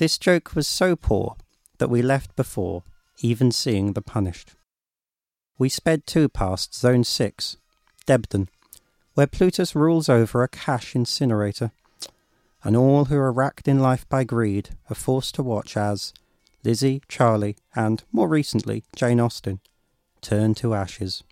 This joke was so poor that we left before even seeing the punished. We sped too past Zone 6, Debden, where Plutus rules over a cash incinerator, and all who are racked in life by greed are forced to watch as Lizzie, Charlie, and, more recently, Jane Austen turn to ashes.